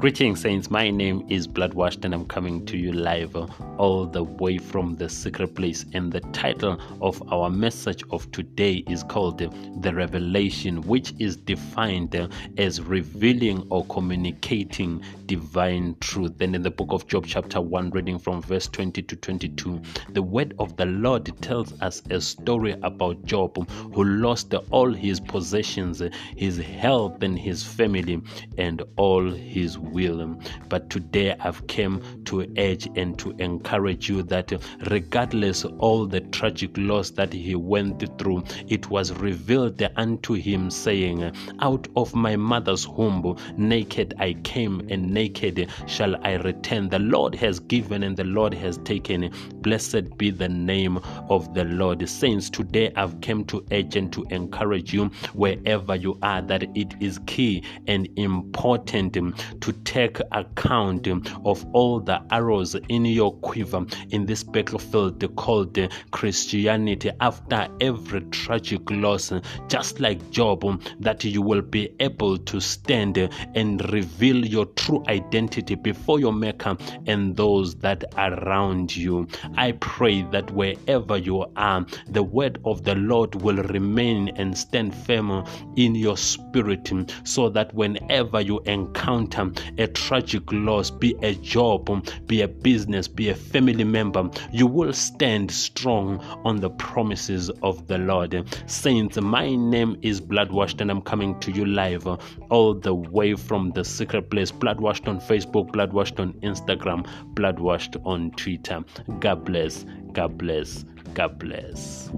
Greetings, Saints. My name is Bloodwashed, and I'm coming to you live all the way from the secret place. And the title of our message of today is called The Revelation, which is defined as revealing or communicating divine truth. Then in the book of Job, chapter 1, reading from verse 20 to 22, the word of the Lord tells us a story about Job who lost all his possessions, his health, and his family, and all his will. But today I've come to urge and to encourage you that regardless all the tragic loss that he went through, it was revealed unto him, saying, Out of my mother's womb, naked I came, and naked shall I return. The Lord has given and the Lord has taken. Blessed be the name of the Lord. Saints, today I've come to urge and to encourage you wherever you are that it is key and important to take account of all the arrows in your quiver in this battlefield called Christianity after every tragic loss, just like Job, that you will be able to stand and reveal your true identity before your Maker and those that are around you. I pray that wherever you are, the word of the Lord will remain and stand firm in your spirit so that whenever you encounter a tragic loss, be a job, be a business, be a family member, you will stand strong on the promises of the Lord. Saints, my name is Bloodwashed and I'm coming to you live all the way from the secret place. Bloodwashed on Facebook, Bloodwashed on Instagram, Bloodwashed on Twitter. God bless, God bless, God bless.